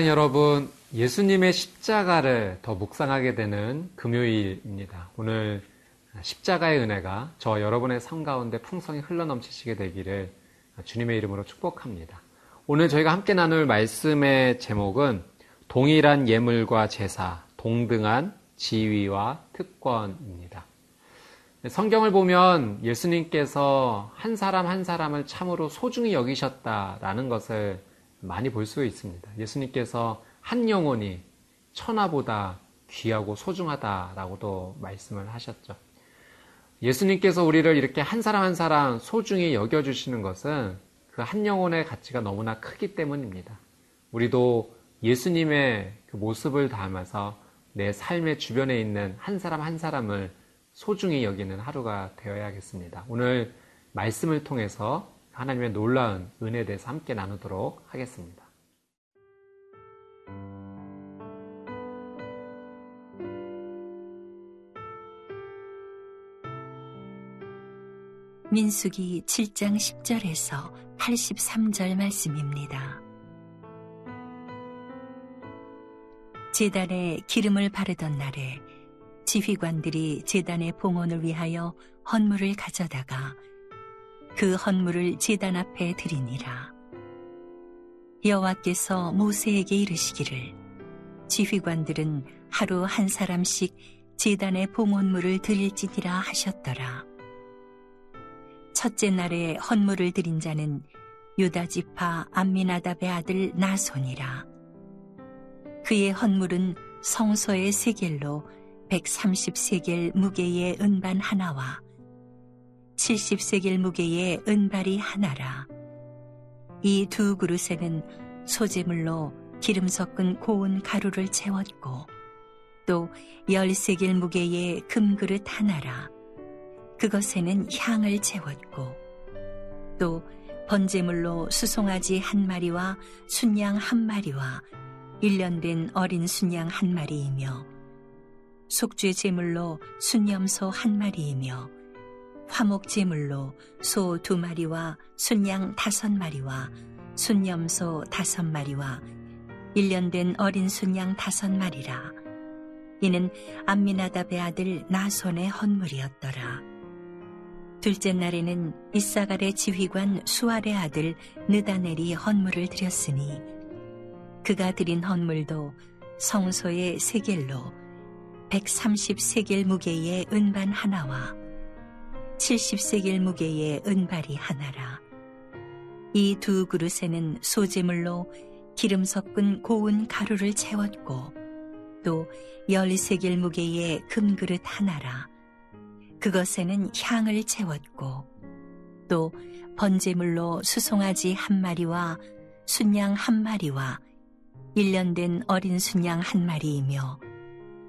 사랑하는 여러분, 예수님의 십자가를 더 묵상하게 되는 금요일입니다. 오늘 십자가의 은혜가 저 여러분의 삶 가운데 풍성히 흘러넘치시게 되기를 주님의 이름으로 축복합니다. 오늘 저희가 함께 나눌 말씀의 제목은 동일한 예물과 제사, 동등한 지위와 특권입니다. 성경을 보면 예수님께서 한 사람 한 사람을 참으로 소중히 여기셨다라는 것을 많이 볼 수 있습니다. 예수님께서 한 영혼이 천하보다 귀하고 소중하다라고도 말씀을 하셨죠. 예수님께서 우리를 이렇게 한 사람 한 사람 소중히 여겨주시는 것은 그 한 영혼의 가치가 너무나 크기 때문입니다. 우리도 예수님의 그 모습을 담아서 내 삶의 주변에 있는 한 사람 한 사람을 소중히 여기는 하루가 되어야겠습니다. 오늘 말씀을 통해서 하나님의 놀라운 은혜에 대해서 함께 나누도록 하겠습니다. 민수기 7장 10절에서 83절 말씀입니다. 제단에 기름을 바르던 날에 지휘관들이 제단의 봉헌을 위하여 헌물을 가져다가 그 헌물을 제단 앞에 드리니라. 여호와께서 모세에게 이르시기를 지휘관들은 하루 한 사람씩 제단의 봉헌물을 드릴지니라 하셨더라. 첫째 날에 헌물을 드린 자는 유다 지파 암미나답의 아들 나손이라. 그의 헌물은 성소의 세겔로 130세겔 무게의 은반 하나와 70세겔 무게의 은발이 하나라. 이 두 그릇에는 소재물로 기름 섞은 고운 가루를 채웠고 또 열세겔 무게의 금그릇 하나라. 그것에는 향을 채웠고 또 번제물로 수송아지 한 마리와 순양 한 마리와 일년된 어린 순양 한 마리이며 속죄 제물로 순염소 한 마리이며 화목 제물로 소 두 마리와 순양 다섯 마리와 순염소 다섯 마리와 일년된 어린 순양 다섯 마리라 이는 암미나답의 아들 나손의 헌물이었더라. 둘째 날에는 이사갈의 지휘관 수알의 아들 느다넬이 헌물을 드렸으니 그가 드린 헌물도 성소의 세겔로 130세겔 무게의 은반 하나와 70세겔 무게의 은발이 하나라. 이 두 그릇에는 소재물로 기름 섞은 고운 가루를 채웠고 또 열세겔 무게의 금그릇 하나라. 그것에는 향을 채웠고 또 번제물로 수송아지 한 마리와 순양 한 마리와 일년된 어린 순양 한 마리이며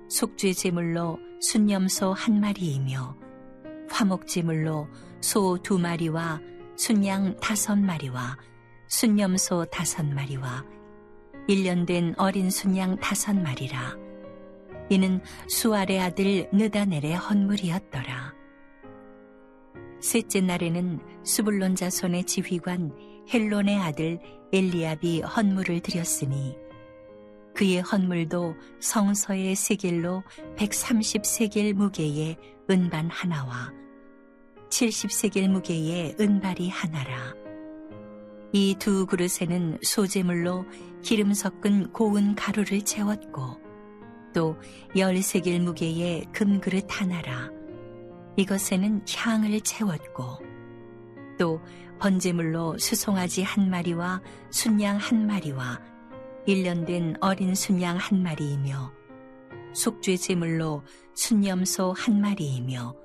속죄 제물로 순염소 한 마리이며 화목 제물로 소 두 마리와 순양 다섯 마리와 순염소 다섯 마리와 일년된 어린 순양 다섯 마리라 이는 수알의 아들 느다넬의 헌물이었더라. 셋째 날에는 수불론 자손의 지휘관 헬론의 아들 엘리압이 헌물을 드렸으니 그의 헌물도 성서의 세겔로 130세겔 무게의 은반 하나와 70세겔 무게의 은발이 하나라. 이 두 그릇에는 소재물로 기름 섞은 고운 가루를 채웠고 또 열세길 무게의 금그릇 하나라. 이것에는 향을 채웠고 또 번제물로 수송아지 한 마리와 순양 한 마리와 일년된 어린 순양 한 마리이며 속죄 제물로 순염소 한 마리이며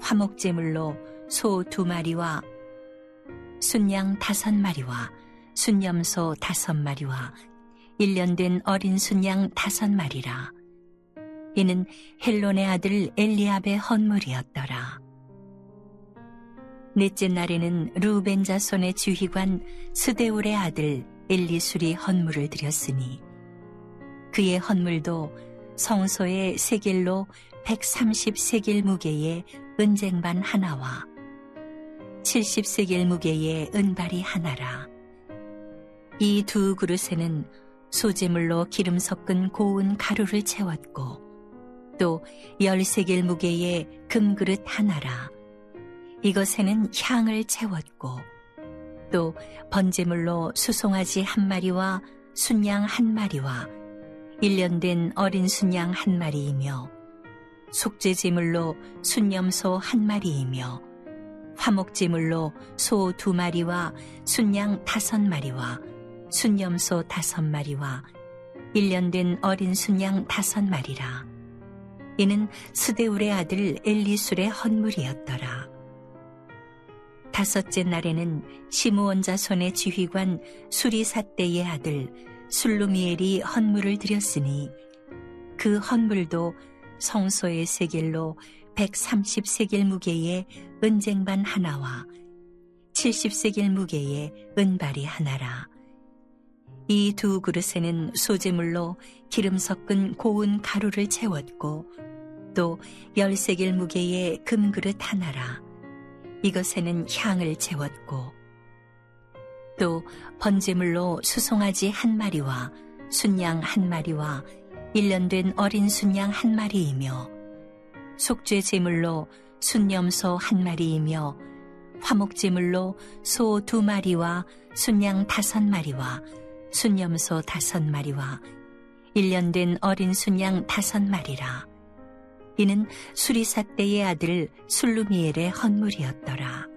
화목 제물로 소 두 마리와 순양 다섯 마리와 순염소 다섯 마리와 일년된 어린 순양 다섯 마리라. 이는 헬론의 아들 엘리압의 헌물이었더라. 넷째 날에는 루벤 자손의 주휘관 스데울의 아들 엘리술이 헌물을 드렸으니 그의 헌물도 성소의 세겔로 130세겔 무게의 은쟁반 하나와 70세겔 무게의 은발이 하나라. 이 두 그릇에는 소재물로 기름 섞은 고운 가루를 채웠고 또 열세겔 무게의 금그릇 하나라 이것에는 향을 채웠고 또 번제물로 수송아지 한 마리와 순양 한 마리와 일년된 어린 순양 한 마리이며 속죄제물로 순염소 한 마리이며 화목제물로 소 두 마리와 순양 다섯 마리와 순염소 다섯 마리와 일년된 어린 순양 다섯 마리라. 이는 스데울의 아들 엘리술의 헌물이었더라. 다섯째 날에는 시므온 자손의 지휘관 수리사떼의 아들 술루미엘이 헌물을 드렸으니 그 헌물도 성소의 세겔로 130세겔 무게의 은쟁반 하나와 70세겔 무게의 은발이 하나라. 이 두 그릇에는 소재물로 기름 섞은 고운 가루를 채웠고 또 열세겔 무게의 금그릇 하나라. 이것에는 향을 채웠고 또 번제물로 수송아지 한 마리와 순양 한 마리와 일년된 어린 순양 한 마리이며 속죄 제물로 순염소 한 마리이며 화목 제물로 소 두 마리와 순양 다섯 마리와 순염소 다섯 마리와 일년된 어린 순양 다섯 마리라. 이는 수리사떼의 아들 술루미엘의 헌물이었더라.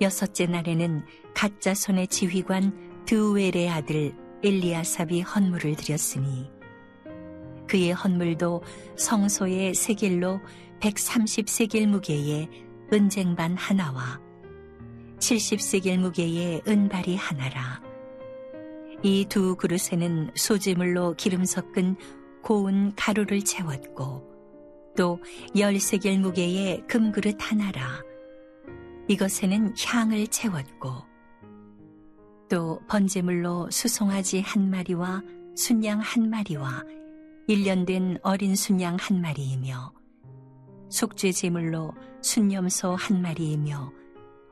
여섯째 날에는 가짜 손의 지휘관 드우엘의 아들 엘리아삽이 헌물을 드렸으니 그의 헌물도 성소의 세겔로 130세겔 무게의 은쟁반 하나와 70세겔 무게의 은발이 하나라. 이 두 그릇에는 소재물로 기름 섞은 고운 가루를 채웠고 또 열세겔 무게의 금그릇 하나라. 이것에는 향을 채웠고 또 번제물로 수송아지 한 마리와 순양 한 마리와 일년된 어린 순양 한 마리이며 속죄 제물로 순염소 한 마리이며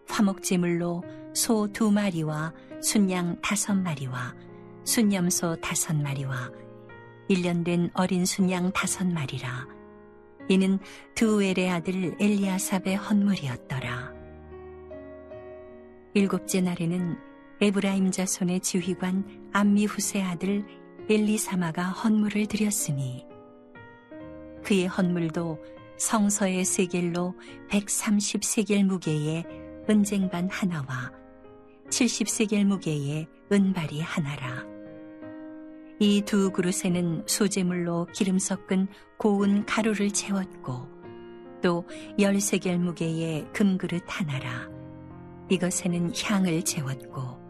화목 제물로 소 두 마리와 순양 다섯 마리와 순염소 다섯 마리와 일년된 어린 순양 다섯 마리라. 이는 두 웰의 아들 엘리아삽의 헌물이었더라. 일곱째 날에는 에브라임 자손의 지휘관 암미후세 아들 엘리사마가 헌물을 드렸으니 그의 헌물도 성서의 세겔로 130세겔 무게의 은쟁반 하나와 70세겔 무게의 은발이 하나라. 이 두 그릇에는 소재물로 기름 섞은 고운 가루를 채웠고 또 열세 겔 무게의 금그릇 하나라. 이것에는 향을 채웠고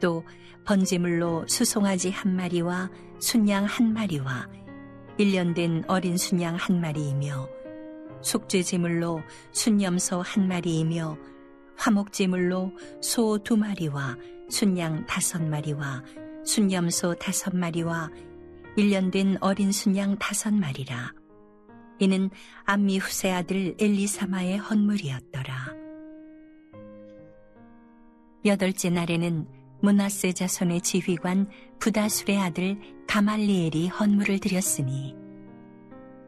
또 번제물로 수송아지 한 마리와 순양 한 마리와 일년된 어린 순양 한 마리이며 속죄 제물로 순염소 한 마리이며 화목 제물로 소 두 마리와 순양 다섯 마리와 순염소 다섯 마리와 일년된 어린 순양 다섯 마리라. 이는 암미 후세 아들 엘리사마의 헌물이었더라. 여덟째 날에는 문하세 자손의 지휘관 부다술의 아들 가말리엘이 헌물을 드렸으니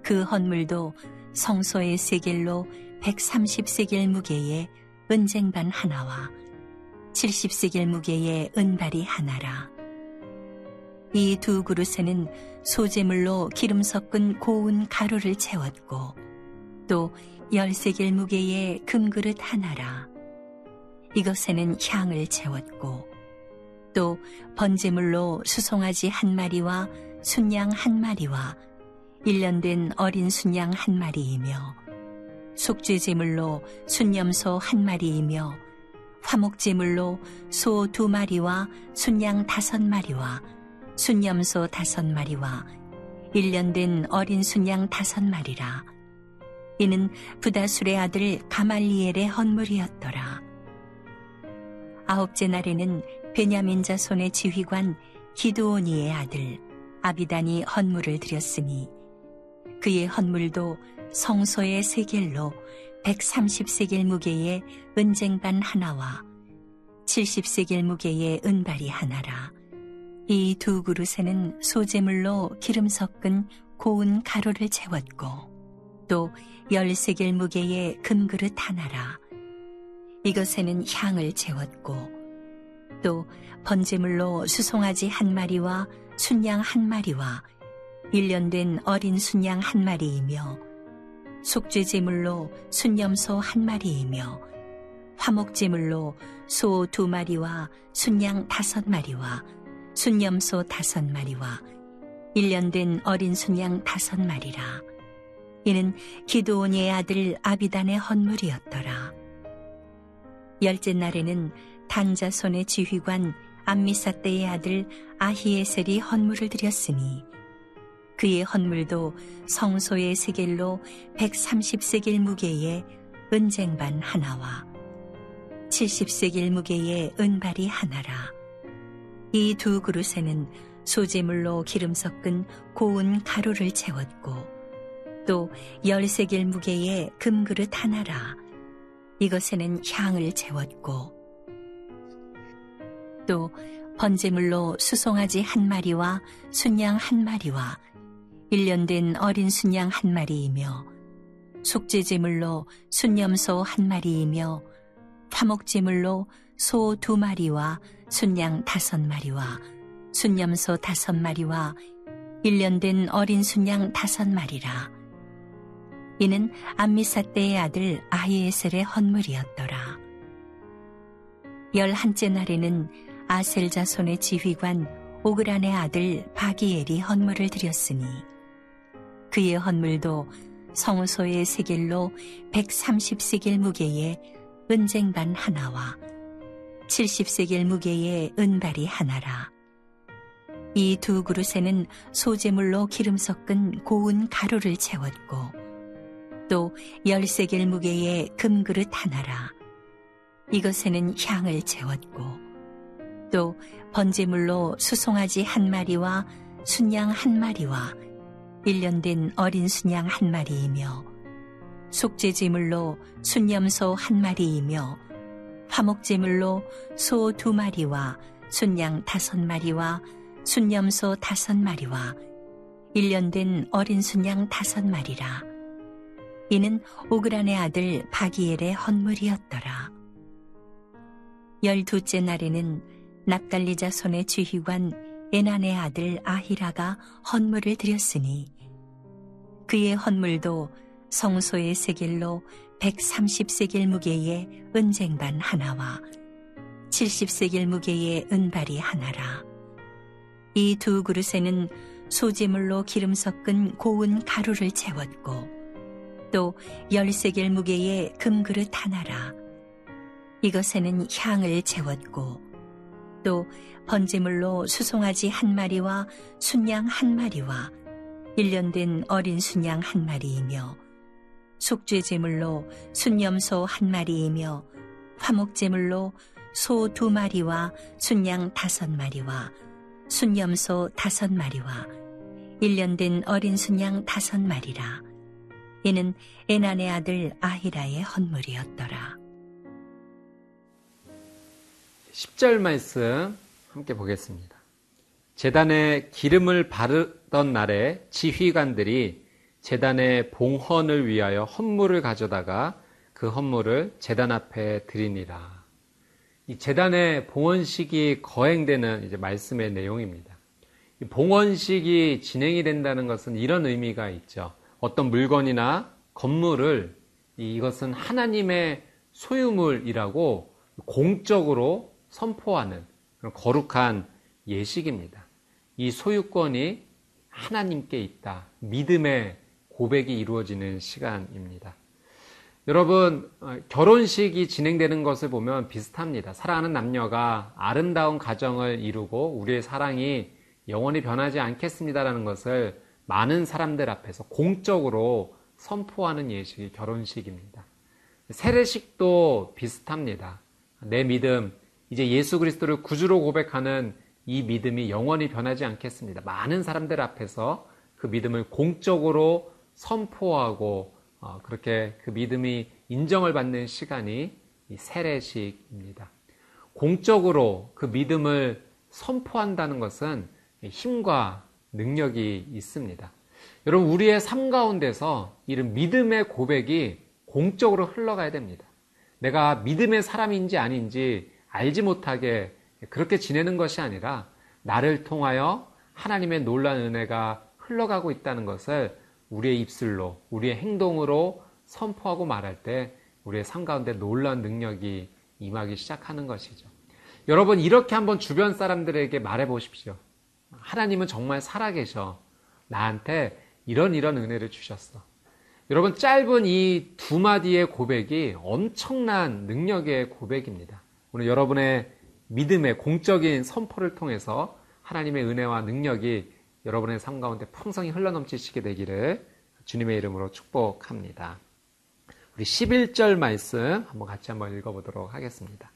그 헌물도 성소의 세겔로 130세겔 무게의 은쟁반 하나와 70세겔 무게의 은발이 하나라. 이 두 그릇에는 소재물로 기름 섞은 고운 가루를 채웠고 또 열세겔 무게의 금그릇 하나라. 이것에는 향을 채웠고 또 번제물로 수송아지 한 마리와 순양 한 마리와 일년된 어린 순양 한 마리이며 속죄제물로 순염소 한 마리이며 화목제물로 소 두 마리와 순양 다섯 마리와 순염소 다섯 마리와 일년된 어린 순양 다섯 마리라 이는 부다술의 아들 가말리엘의 헌물이었더라 아홉째 날에는 베냐민 자손의 지휘관 기드오니의 아들 아비단이 헌물을 드렸으니 그의 헌물도 성소의 세겔로 130세겔 무게의 은쟁반 하나와 70세겔 무게의 은발이 하나라. 이 두 그릇에는 소재물로 기름 섞은 고운 가루를 채웠고 또 열세겔 무게의 금그릇 하나라. 이것에는 향을 채웠고 또 번제물로 수송아지 한 마리와 순양 한 마리와 일년된 어린 순양 한 마리이며 속죄제물로 순염소 한 마리이며 화목제물로 소 두 마리와 순양 다섯 마리와 순염소 다섯 마리와 일년된 어린 순양 다섯 마리라. 이는 기도온의 아들 아비단의 헌물이었더라. 열째 날에는 단자손의 지휘관 암미사떼의 아들 아히에셀이 헌물을 드렸으니 그의 헌물도 성소의 세겔로 130세겔 무게의 은쟁반 하나와 70세겔 무게의 은발이 하나라. 이 두 그릇에는 소재물로 기름 섞은 고운 가루를 채웠고 또 열세겔 무게의 금그릇 하나라. 이것에는 향을 채웠고 또 번제물로 수송아지 한 마리와 순양 한 마리와 일년된 어린 순양 한 마리이며 속죄제물로 순염소 한 마리이며 화목제물로 소 두 마리와 순양 다섯 마리와 순염소 다섯 마리와 일년된 어린 순양 다섯 마리라. 이는 암미사떼의 아들 아히에셀의 헌물이었더라. 열한째 날에는 아셀 자손의 지휘관 오그란의 아들 바기엘이 헌물을 드렸으니 그의 헌물도 성소의 세겔로 130세겔 무게의 은쟁반 하나와 70세겔 무게의 은발이 하나라. 이 두 그릇에는 소재물로 기름 섞은 고운 가루를 채웠고 또 열세겔 무게의 금그릇 하나라. 이것에는 향을 채웠고 또 번제물로 수송아지 한 마리와 순양 한 마리와 일년된 어린 순양 한 마리이며 속죄제물로 순염소 한 마리이며 화목제물로 소 두 마리와 순양 다섯 마리와 순염소 다섯 마리와 일년된 어린 순양 다섯 마리라. 이는 오그란의 아들 바기엘의 헌물이었더라. 열두째 날에는 납달리 자 손의 지휘관 에난의 아들 아히라가 헌물을 드렸으니 그의 헌물도 성소의 세겔로 130세겔 무게의 은쟁반 하나와 70세겔 무게의 은발이 하나라. 이 두 그릇에는 소재물로 기름 섞은 고운 가루를 채웠고 또 열세겔 무게의 금그릇 하나라. 이것에는 향을 채웠고 또 번제물로 수송아지 한 마리와 순양 한 마리와 일년된 어린 순양 한 마리이며 속죄 제물로 순염소 한 마리이며 화목 제물로 소 두 마리와 순양 다섯 마리와 순염소 다섯 마리와 일년된 어린 순양 다섯 마리라 이는 에난의 아들 아히라의 헌물이었더라. 10절 말씀 함께 보겠습니다. 재단에 기름을 바르던 날에 지휘관들이 재단의 봉헌을 위하여 헌물을 가져다가 그 헌물을 재단 앞에 드리니라. 이 재단의 봉헌식이 거행되는 이제 말씀의 내용입니다. 이 봉헌식이 진행이 된다는 것은 이런 의미가 있죠. 어떤 물건이나 건물을 이것은 하나님의 소유물이라고 공적으로 선포하는 거룩한 예식입니다. 이 소유권이 하나님께 있다. 믿음의 고백이 이루어지는 시간입니다. 여러분, 어, 결혼식이 진행되는 것을 보면 비슷합니다. 사랑하는 남녀가 아름다운 가정을 이루고 우리의 사랑이 영원히 변하지 않겠습니다라는 것을 많은 사람들 앞에서 공적으로 선포하는 예식이 결혼식입니다. 세례식도 비슷합니다. 내 믿음, 이제 예수 그리스도를 구주로 고백하는 이 믿음이 영원히 변하지 않겠습니다. 많은 사람들 앞에서 그 믿음을 공적으로 선포하고 어, 그렇게 그 믿음이 인정을 받는 시간이 이 세례식입니다. 공적으로 그 믿음을 선포한다는 것은 힘과 능력이 있습니다. 여러분, 우리의 삶 가운데서 이런 믿음의 고백이 공적으로 흘러가야 됩니다. 내가 믿음의 사람인지 아닌지 알지 못하게 그렇게 지내는 것이 아니라 나를 통하여 하나님의 놀란 은혜가 흘러가고 있다는 것을 우리의 입술로, 우리의 행동으로 선포하고 말할 때 우리의 삶 가운데 놀라운 능력이 임하기 시작하는 것이죠. 여러분, 이렇게 한번 주변 사람들에게 말해 보십시오. 하나님은 정말 살아계셔. 나한테 이런 이런 은혜를 주셨어. 여러분, 짧은 이 두 마디의 고백이 엄청난 능력의 고백입니다. 오늘 여러분의 믿음의 공적인 선포를 통해서 하나님의 은혜와 능력이 여러분의 삶 가운데 풍성히 흘러넘치시게 되기를 주님의 이름으로 축복합니다. 우리 11절 말씀 한번 같이 한번 읽어보도록 하겠습니다.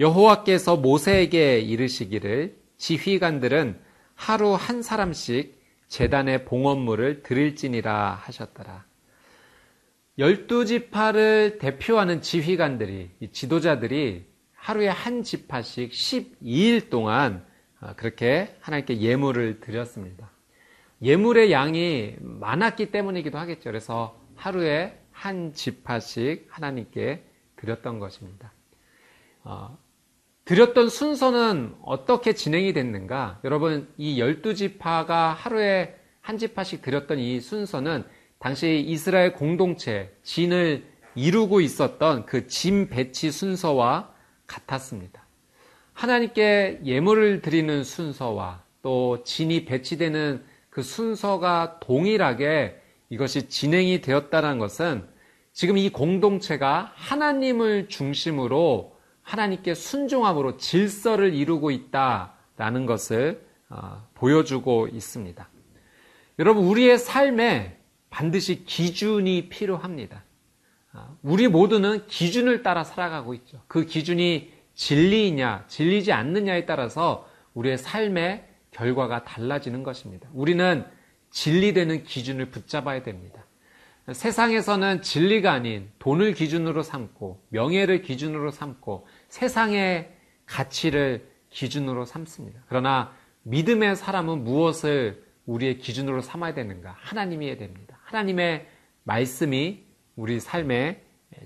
여호와께서 모세에게 이르시기를 지휘관들은 하루 한 사람씩 재단의 봉헌물을 드릴지니라 하셨더라. 열두 지파를 대표하는 지휘관들이, 지도자들이 하루에 한 지파씩 12일 동안 어, 그렇게 하나님께 예물을 드렸습니다. 예물의 양이 많았기 때문이기도 하겠죠. 그래서 하루에 한 지파씩 하나님께 드렸던 것입니다. 어, 드렸던 순서는 어떻게 진행이 됐는가? 여러분, 이 열두 지파가 하루에 한 지파씩 드렸던 이 순서는 당시 이스라엘 공동체, 진을 이루고 있었던 그 진 배치 순서와 같았습니다. 하나님께 예물을 드리는 순서와 또 진이 배치되는 그 순서가 동일하게 이것이 진행이 되었다는 것은 지금 이 공동체가 하나님을 중심으로 하나님께 순종함으로 질서를 이루고 있다라는 것을 어, 보여주고 있습니다. 여러분, 우리의 삶에 반드시 기준이 필요합니다. 어, 우리 모두는 기준을 따라 살아가고 있죠. 그 기준이 진리이냐, 진리지 않느냐에 따라서 우리의 삶의 결과가 달라지는 것입니다. 우리는 진리되는 기준을 붙잡아야 됩니다. 세상에서는 진리가 아닌 돈을 기준으로 삼고 명예를 기준으로 삼고 세상의 가치를 기준으로 삼습니다. 그러나 믿음의 사람은 무엇을 우리의 기준으로 삼아야 되는가? 하나님이어야 됩니다. 하나님의 말씀이 우리 삶의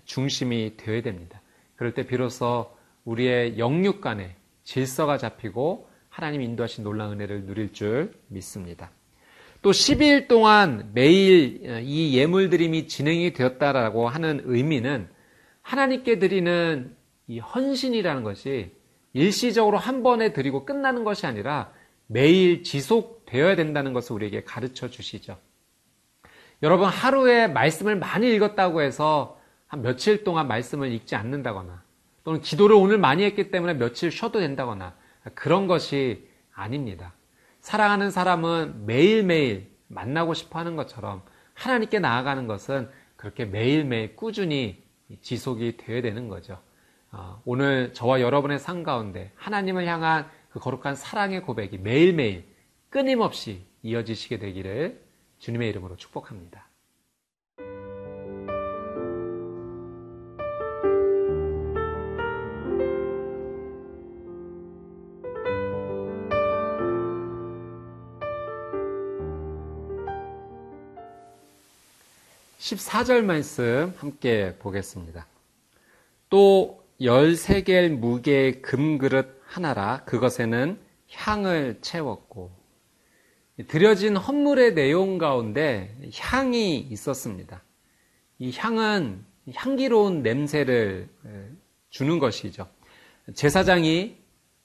중심이 되어야 됩니다. 그럴 때 비로소 우리의 영육 간에 질서가 잡히고 하나님 인도하신 놀라운 은혜를 누릴 줄 믿습니다. 또 12일 동안 매일 이 예물 드림이 진행이 되었다라고 하는 의미는 하나님께 드리는 이 헌신이라는 것이 일시적으로 한 번에 드리고 끝나는 것이 아니라 매일 지속되어야 된다는 것을 우리에게 가르쳐 주시죠. 여러분 하루에 말씀을 많이 읽었다고 해서 한 며칠 동안 말씀을 읽지 않는다거나 또는 기도를 오늘 많이 했기 때문에 며칠 쉬어도 된다거나 그런 것이 아닙니다. 사랑하는 사람은 매일매일 만나고 싶어 하는 것처럼 하나님께 나아가는 것은 그렇게 매일매일 꾸준히 지속이 되어야 되는 거죠. 어, 오늘 저와 여러분의 삶 가운데 하나님을 향한 그 거룩한 사랑의 고백이 매일매일 끊임없이 이어지시게 되기를 주님의 이름으로 축복합니다. 14절 말씀 함께 보겠습니다. 또 13개 무게의 금그릇 하나라 그것에는 향을 채웠고 드려진 헌물의 내용 가운데 향이 있었습니다. 이 향은 향기로운 냄새를 주는 것이죠. 제사장이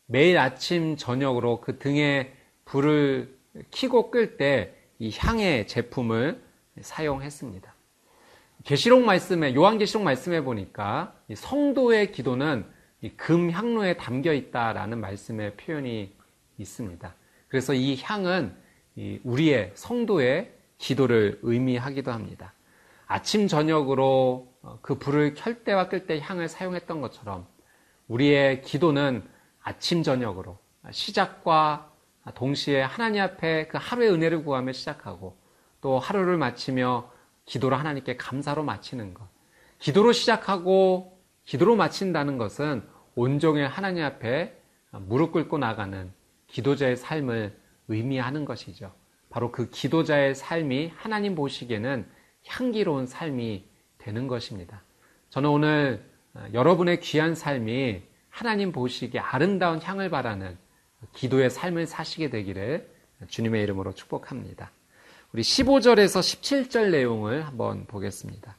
매일 아침 저녁으로 그 등에 불을 켜고 끌 때 이 향의 제품을 사용했습니다. 계시록 말씀에 요한계시록 말씀에 보니까 성도의 기도는 금 향로에 담겨 있다라는 말씀의 표현이 있습니다. 그래서 이 향은 우리의 성도의 기도를 의미하기도 합니다. 아침 저녁으로 어, 그 불을 켤 때와 끌 때 향을 사용했던 것처럼 우리의 기도는 아침 저녁으로 시작과 동시에 하나님 앞에 그 하루의 은혜를 구하며 시작하고 또 하루를 마치며 기도로 하나님께 감사로 마치는 것. 기도로 시작하고 기도로 마친다는 것은 온종일 하나님 앞에 무릎 꿇고 나가는 기도자의 삶을 의미하는 것이죠. 바로 그 기도자의 삶이 하나님 보시기에는 향기로운 삶이 되는 것입니다. 저는 오늘 여러분의 귀한 삶이 하나님 보시기에 아름다운 향을 바라는 기도의 삶을 사시게 되기를 주님의 이름으로 축복합니다. 우리 15절에서 17절 내용을 한번 보겠습니다.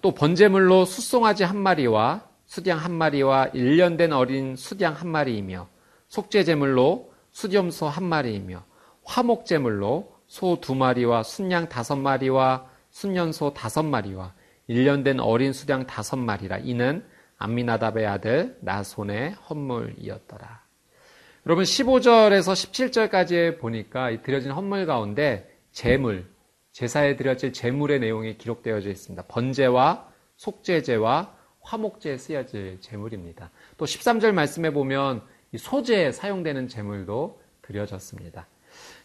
또 번제물로 숫송아지 한 마리와 수양 한 마리와 1년 된 어린 수양 한 마리이며 속죄제물로 수염소 한 마리이며 화목제물로 소 두 마리와 순양 다섯 마리와 순년소 다섯 마리와 1년 된 어린 수양 다섯 마리라 이는 암미나답의 아들 나손의 헌물이었더라. 여러분 15절에서 17절까지 보니까 드려진 헌물 가운데 제물, 제사에 드려질 제물의 내용이 기록되어져 있습니다. 번제와 속죄제와 화목제에 쓰여질 제물입니다. 또 13절 말씀에 보면 소제에 사용되는 제물도 드려졌습니다.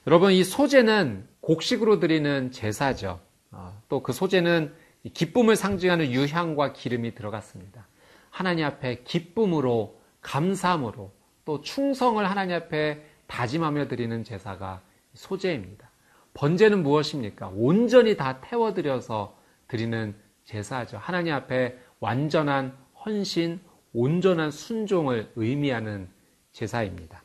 여러분 이 소제는 곡식으로 드리는 제사죠. 어, 또그 소제는 기쁨을 상징하는 유향과 기름이 들어갔습니다. 하나님 앞에 기쁨으로 감사함으로 또 충성을 하나님 앞에 다짐하며 드리는 제사가 소제입니다. 번제는 무엇입니까? 온전히 다 태워드려서 드리는 제사죠. 하나님 앞에 완전한 헌신, 온전한 순종을 의미하는 제사입니다.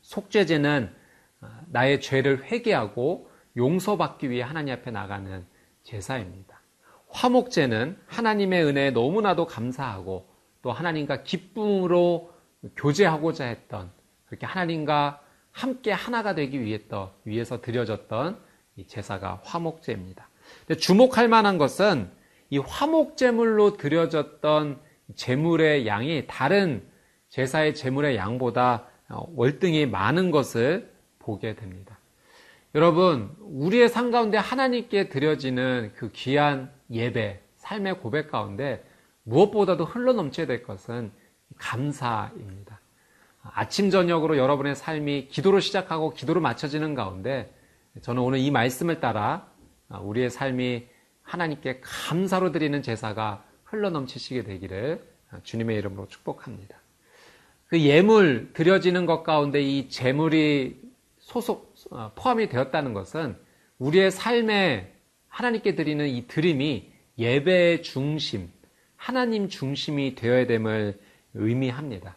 속죄제는 아, 나의 죄를 회개하고 용서받기 위해 하나님 앞에 나가는 제사입니다. 화목제는 하나님의 은혜에 너무나도 감사하고 또 하나님과 기쁨으로 교제하고자 했던 그렇게 하나님과 함께 하나가 되기 위해서 드려졌던 이 제사가 화목제입니다. 주목할 만한 것은 이 화목제물로 드려졌던 제물의 양이 다른 제사의 제물의 양보다 어, 월등히 많은 것을 보게 됩니다. 여러분, 우리의 삶 가운데 하나님께 드려지는 그 귀한 예배, 삶의 고백 가운데 무엇보다도 흘러넘쳐야 될 것은 감사입니다. 아침, 저녁으로 여러분의 삶이 기도로 시작하고 기도로 맞춰지는 가운데 저는 오늘 이 말씀을 따라 우리의 삶이 하나님께 감사로 드리는 제사가 흘러넘치시게 되기를 주님의 이름으로 축복합니다. 그 예물 드려지는 것 가운데 이 제물이 소속 어, 포함이 되었다는 것은 우리의 삶에 하나님께 드리는 이 드림이 예배의 중심, 하나님 중심이 되어야 됨을 의미합니다.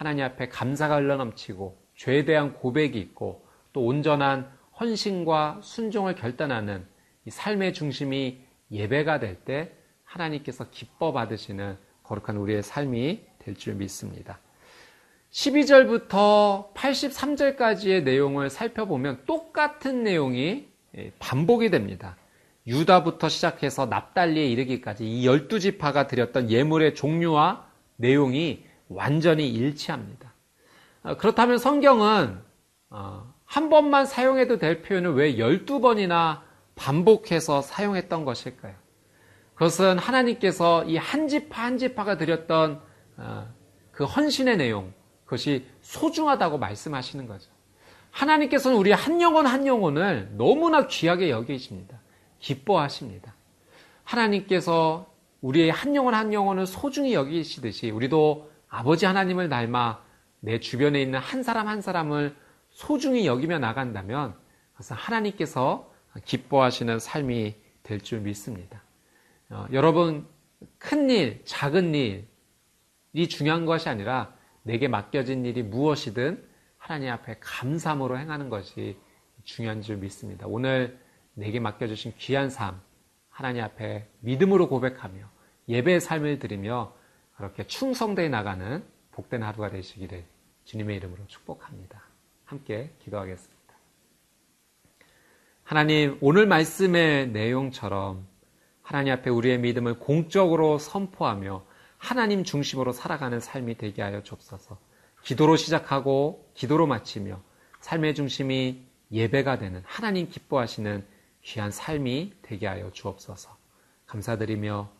하나님 앞에 감사가 흘러넘치고 죄에 대한 고백이 있고 또 온전한 헌신과 순종을 결단하는 이 삶의 중심이 예배가 될 때 하나님께서 기뻐 받으시는 거룩한 우리의 삶이 될 줄 믿습니다. 12절부터 83절까지의 내용을 살펴보면 똑같은 내용이 예, 반복이 됩니다. 유다부터 시작해서 납달리에 이르기까지 이 12지파가 드렸던 예물의 종류와 내용이 완전히 일치합니다. 어, 그렇다면 성경은 어, 한 번만 사용해도 될 표현을 왜 12번이나 반복해서 사용했던 것일까요? 그것은 하나님께서 이 한 지파 한 지파가 드렸던 어, 그 헌신의 내용, 그것이 소중하다고 말씀하시는 거죠. 하나님께서는 우리 한 영혼 한 영혼을 너무나 귀하게 여기십니다. 기뻐하십니다. 하나님께서 우리의 한 영혼 한 영혼을 소중히 여기시듯이 우리도 아버지 하나님을 닮아 내 주변에 있는 한 사람 한 사람을 소중히 여기며 나간다면 그것은 하나님께서 기뻐하시는 삶이 될 줄 믿습니다. 어, 여러분, 큰 일, 작은 일이 중요한 것이 아니라 내게 맡겨진 일이 무엇이든 하나님 앞에 감사함으로 행하는 것이 중요한 줄 믿습니다. 오늘 내게 맡겨주신 귀한 삶, 하나님 앞에 믿음으로 고백하며 예배의 삶을 드리며 그렇게 충성되어 나가는 복된 하루가 되시기를 주님의 이름으로 축복합니다. 함께 기도하겠습니다. 하나님, 오늘 말씀의 내용처럼 하나님 앞에 우리의 믿음을 공적으로 선포하며 하나님 중심으로 살아가는 삶이 되게 하여 좁소서 기도로 시작하고 기도로 마치며 삶의 중심이 예배가 되는 하나님 기뻐하시는 귀한 삶이 되게 하여 주옵소서. 감사드리며